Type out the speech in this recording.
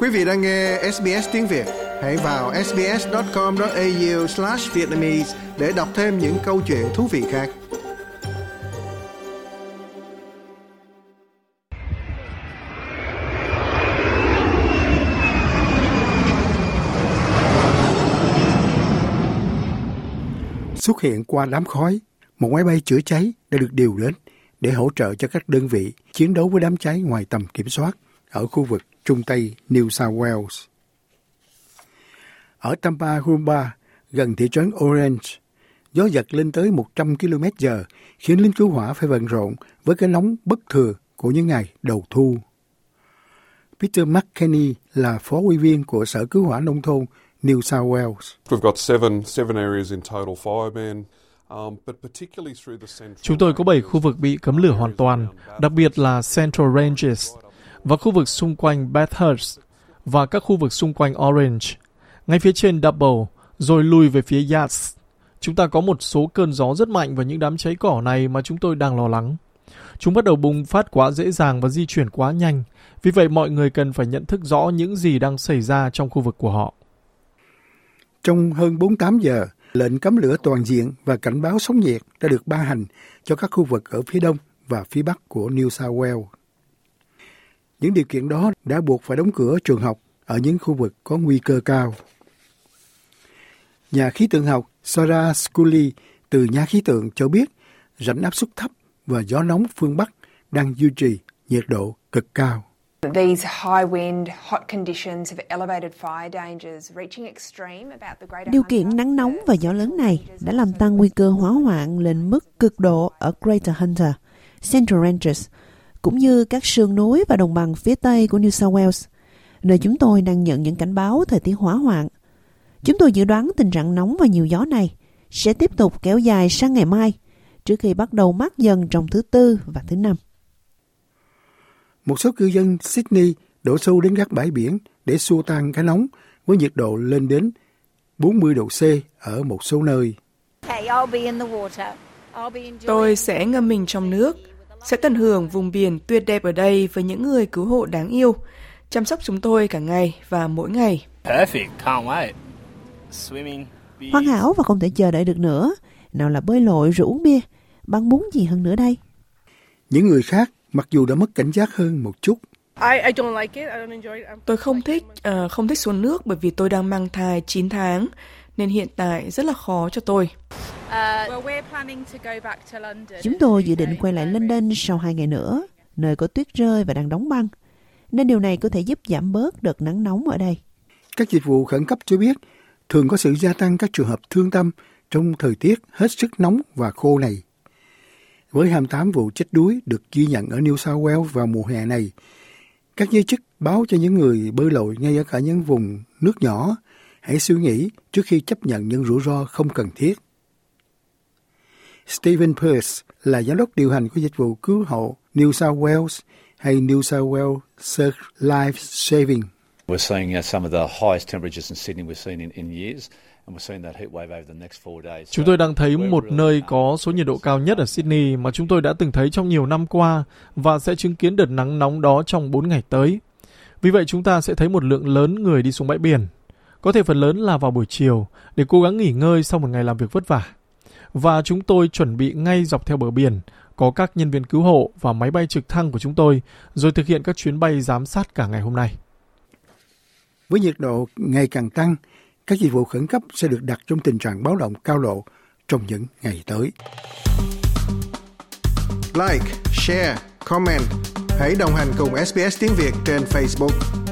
Quý vị đang nghe SBS tiếng Việt, hãy vào sbs.com.au/vietnamese để đọc thêm những câu chuyện thú vị khác. Xuất hiện qua đám khói, một máy bay chữa cháy đã được điều đến để hỗ trợ cho các đơn vị chiến đấu với đám cháy ngoài tầm kiểm soát ở khu vực Trung Tây New South Wales. Ở Tampa, Humba, gần thị trấn Orange, gió giật lên tới 100 km h khiến lính cứu hỏa phải bận rộn với cái nóng bất thừa của những ngày đầu thu. Peter McKenney là phó ủy viên của Sở Cứu hỏa Nông thôn New South Wales. We've got seven, seven areas in total fireman. Um, Chúng tôi có 7 khu vực bị cấm lửa hoàn toàn, đặc biệt là Central Ranges và khu vực xung quanh Bathurst và các khu vực xung quanh Orange. Ngay phía trên Double, rồi lùi về phía Yates. Chúng ta có một số cơn gió rất mạnh và những đám cháy cỏ này mà chúng tôi đang lo lắng. Chúng bắt đầu bùng phát quá dễ dàng và di chuyển quá nhanh, vì vậy mọi người cần phải nhận thức rõ những gì đang xảy ra trong khu vực của họ. Trong hơn 48 giờ, lệnh cấm lửa toàn diện và cảnh báo sóng nhiệt đã được ban hành cho các khu vực ở phía đông và phía bắc của New South Wales. Những điều kiện đó đã buộc phải đóng cửa trường học ở những khu vực có nguy cơ cao. Nhà khí tượng học Sarah Scully từ nhà khí tượng cho biết rãnh áp suất thấp và gió nóng phương Bắc đang duy trì nhiệt độ cực cao. Điều kiện nắng nóng và gió lớn này đã làm tăng nguy cơ hỏa hoạn lên mức cực độ ở Greater Hunter, Central Ranges, cũng như các sườn núi và đồng bằng phía tây của New South Wales, nơi chúng tôi đang nhận những cảnh báo thời tiết hỏa hoạn. Chúng tôi dự đoán tình trạng nóng và nhiều gió này sẽ tiếp tục kéo dài sang ngày mai, trước khi bắt đầu mát dần trong thứ Tư và thứ Năm. Một số cư dân Sydney đổ xô đến các bãi biển để xua tan cái nóng với nhiệt độ lên đến 40 độ C ở một số nơi. Tôi sẽ ngâm mình trong nước, sẽ tận hưởng vùng biển tuyệt đẹp ở đây với những người cứu hộ đáng yêu, chăm sóc chúng tôi cả ngày và mỗi ngày. Perfect, can't wait. Swimming, beer. Hoàn hảo và không thể chờ đợi được nữa. Nào là bơi lội rồi uống bia. Bạn muốn gì hơn nữa đây? Những người khác mặc dù đã mất cảnh giác hơn một chút. Tôi không thích uh, không thích xuống nước bởi vì tôi đang mang thai 9 tháng nên hiện tại rất là khó cho tôi. Chúng tôi dự định quay lại London sau hai ngày nữa, nơi có tuyết rơi và đang đóng băng. Nên điều này có thể giúp giảm bớt đợt nắng nóng ở đây. Các dịch vụ khẩn cấp cho biết thường có sự gia tăng các trường hợp thương tâm trong thời tiết hết sức nóng và khô này. Với 28 vụ chết đuối được ghi nhận ở New South Wales vào mùa hè này, các giới chức báo cho những người bơi lội ngay ở cả những vùng nước nhỏ hãy suy nghĩ trước khi chấp nhận những rủi ro không cần thiết. Stephen Pearce là giám đốc điều hành của dịch vụ cứu hộ New South Wales hay New South Wales Search Life Saving. We're seeing uh, some of the highest temperatures in Sydney we've seen in, in years. Chúng tôi đang thấy một nơi có số nhiệt độ cao nhất ở Sydney mà chúng tôi đã từng thấy trong nhiều năm qua và sẽ chứng kiến đợt nắng nóng đó trong 4 ngày tới. Vì vậy chúng ta sẽ thấy một lượng lớn người đi xuống bãi biển. Có thể phần lớn là vào buổi chiều để cố gắng nghỉ ngơi sau một ngày làm việc vất vả. Và chúng tôi chuẩn bị ngay dọc theo bờ biển, có các nhân viên cứu hộ và máy bay trực thăng của chúng tôi, rồi thực hiện các chuyến bay giám sát cả ngày hôm nay. Với nhiệt độ ngày càng tăng, các dịch vụ khẩn cấp sẽ được đặt trong tình trạng báo động cao độ trong những ngày tới. Like, share, comment. Hãy đồng hành cùng SBS tiếng Việt trên Facebook.